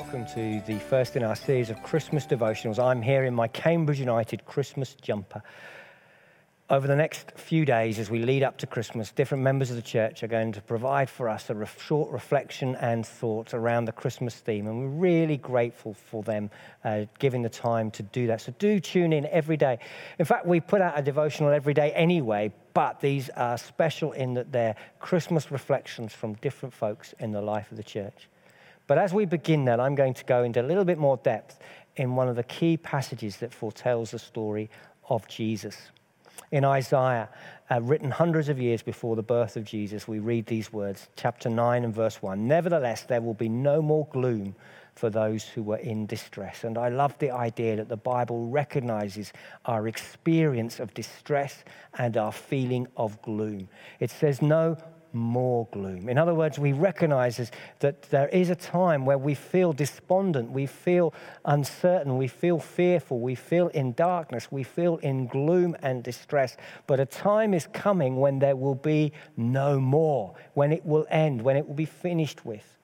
Welcome to the first in our series of Christmas devotionals. I'm here in my Cambridge United Christmas jumper. Over the next few days, as we lead up to Christmas, different members of the church are going to provide for us a short reflection and thought around the Christmas theme. And we're really grateful for them uh, giving the time to do that. So do tune in every day. In fact, we put out a devotional every day anyway, but these are special in that they're Christmas reflections from different folks in the life of the church. But as we begin that, I'm going to go into a little bit more depth in one of the key passages that foretells the story of Jesus. In Isaiah, uh, written hundreds of years before the birth of Jesus, we read these words, chapter 9 and verse 1 Nevertheless, there will be no more gloom for those who were in distress. And I love the idea that the Bible recognizes our experience of distress and our feeling of gloom. It says, No more gloom. In other words, we recognize that there is a time where we feel despondent, we feel uncertain, we feel fearful, we feel in darkness, we feel in gloom and distress. But a time is coming when there will be no more, when it will end, when it will be finished with.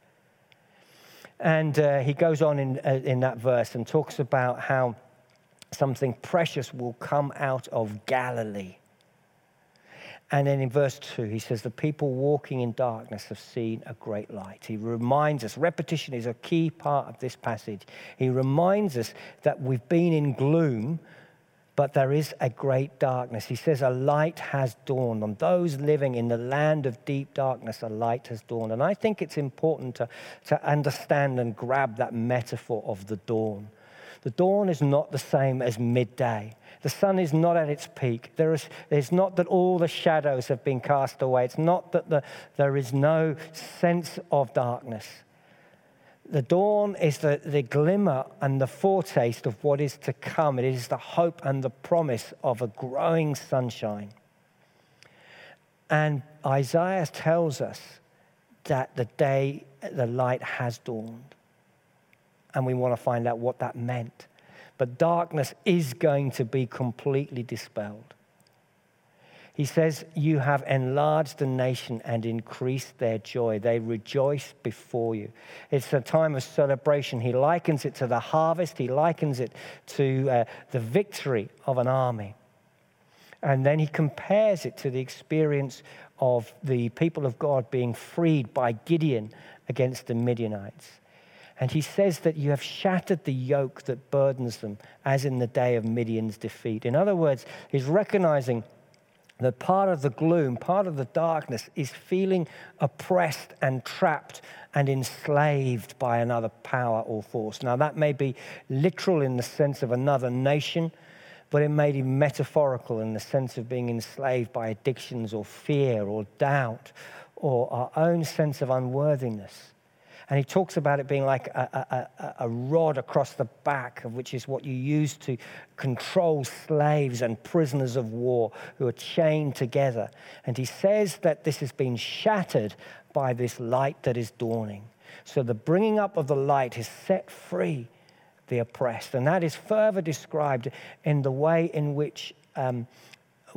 And uh, he goes on in, uh, in that verse and talks about how something precious will come out of Galilee. And then in verse 2, he says, The people walking in darkness have seen a great light. He reminds us, repetition is a key part of this passage. He reminds us that we've been in gloom, but there is a great darkness. He says, A light has dawned. On those living in the land of deep darkness, a light has dawned. And I think it's important to, to understand and grab that metaphor of the dawn. The dawn is not the same as midday. The sun is not at its peak. There is, it's not that all the shadows have been cast away. It's not that the, there is no sense of darkness. The dawn is the, the glimmer and the foretaste of what is to come. It is the hope and the promise of a growing sunshine. And Isaiah tells us that the day the light has dawned and we want to find out what that meant. But darkness is going to be completely dispelled. He says, You have enlarged the nation and increased their joy. They rejoice before you. It's a time of celebration. He likens it to the harvest, he likens it to uh, the victory of an army. And then he compares it to the experience of the people of God being freed by Gideon against the Midianites. And he says that you have shattered the yoke that burdens them, as in the day of Midian's defeat. In other words, he's recognizing that part of the gloom, part of the darkness, is feeling oppressed and trapped and enslaved by another power or force. Now, that may be literal in the sense of another nation, but it may be metaphorical in the sense of being enslaved by addictions or fear or doubt or our own sense of unworthiness. And he talks about it being like a, a, a, rod across the back, which is what you use to control slaves and prisoners of war who are chained together. And he says that this has been shattered by this light that is dawning. So the bringing up of the light has set free the oppressed. And that is further described in the way in which um,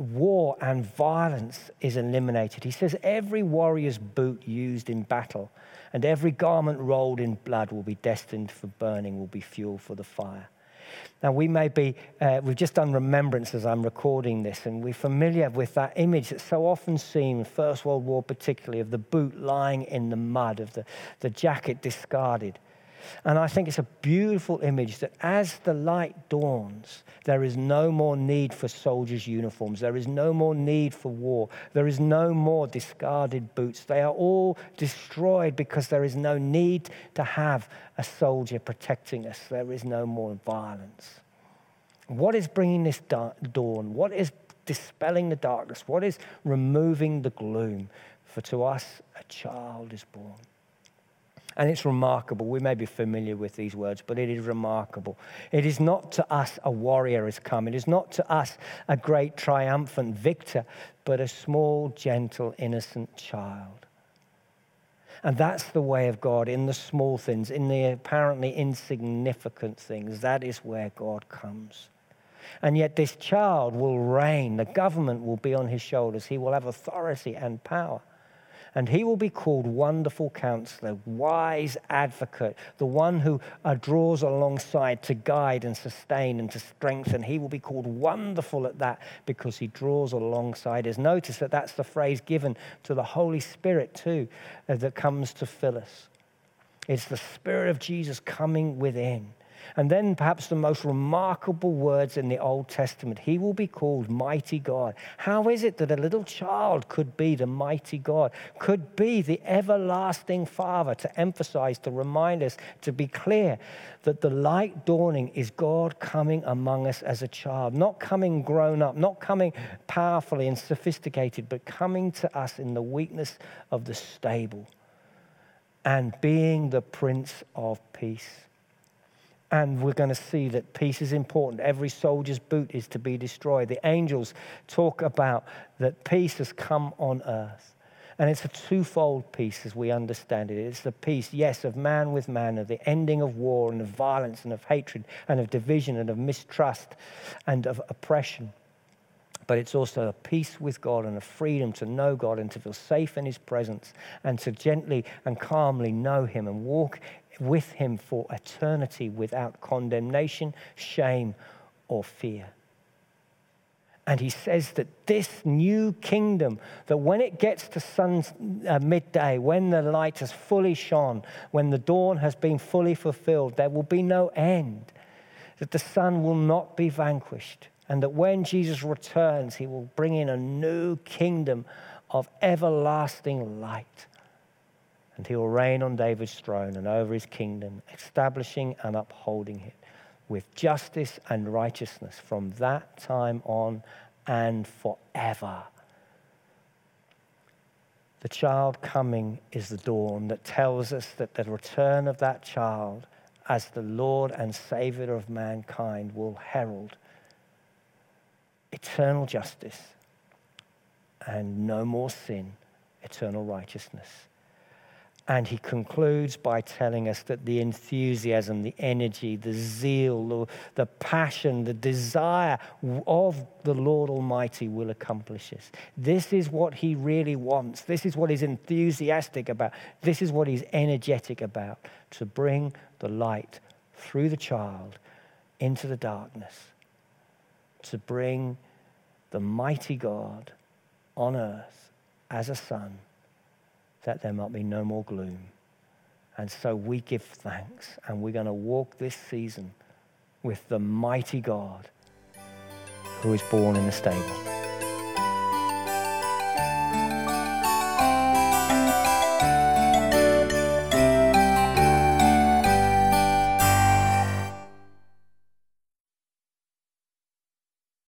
war and violence is eliminated. He says every warrior's boot used in battle and every garment rolled in blood will be destined for burning, will be fuel for the fire. Now, we may be, uh, we've just done remembrance as I'm recording this, and we're familiar with that image that's so often seen First World War, particularly, of the boot lying in the mud, of the, the jacket discarded. And I think it's a beautiful image that as the light dawns, there is no more need for soldiers' uniforms. There is no more need for war. There is no more discarded boots. They are all destroyed because there is no need to have a soldier protecting us. There is no more violence. What is bringing this dawn? What is dispelling the darkness? What is removing the gloom? For to us a child is born. And it's remarkable. We may be familiar with these words, but it is remarkable. It is not to us a warrior has come. It is not to us a great triumphant victor, but a small, gentle, innocent child. And that's the way of God in the small things, in the apparently insignificant things. That is where God comes. And yet, this child will reign. The government will be on his shoulders. He will have authority and power. And he will be called Wonderful Counselor, Wise Advocate, the one who uh, draws alongside to guide and sustain and to strengthen. He will be called Wonderful at that because he draws alongside us. Notice that that's the phrase given to the Holy Spirit too uh, that comes to fill us. It's the Spirit of Jesus coming within. And then perhaps the most remarkable words in the Old Testament He will be called Mighty God. How is it that a little child could be the mighty God, could be the everlasting Father? To emphasize, to remind us, to be clear that the light dawning is God coming among us as a child, not coming grown up, not coming powerfully and sophisticated, but coming to us in the weakness of the stable and being the Prince of Peace. And we're going to see that peace is important. Every soldier's boot is to be destroyed. The angels talk about that peace has come on earth. And it's a twofold peace as we understand it. It's the peace, yes, of man with man, of the ending of war and of violence and of hatred and of division and of mistrust and of oppression. But it's also a peace with God and a freedom to know God and to feel safe in His presence and to gently and calmly know Him and walk with him for eternity without condemnation, shame, or fear. And he says that this new kingdom, that when it gets to sun uh, midday, when the light has fully shone, when the dawn has been fully fulfilled, there will be no end. That the sun will not be vanquished. And that when Jesus returns, he will bring in a new kingdom of everlasting light and he will reign on David's throne and over his kingdom, establishing and upholding it with justice and righteousness from that time on and forever. The child coming is the dawn that tells us that the return of that child as the Lord and Savior of mankind will herald eternal justice and no more sin, eternal righteousness. And he concludes by telling us that the enthusiasm, the energy, the zeal, the, passion, the desire of the Lord Almighty will accomplish this. This is what he really wants. This is what he's enthusiastic about. This is what he's energetic about to bring the light through the child into the darkness, to bring the mighty God on earth as a son that there might be no more gloom. And so we give thanks, and we're going to walk this season with the mighty God who is born in the stable.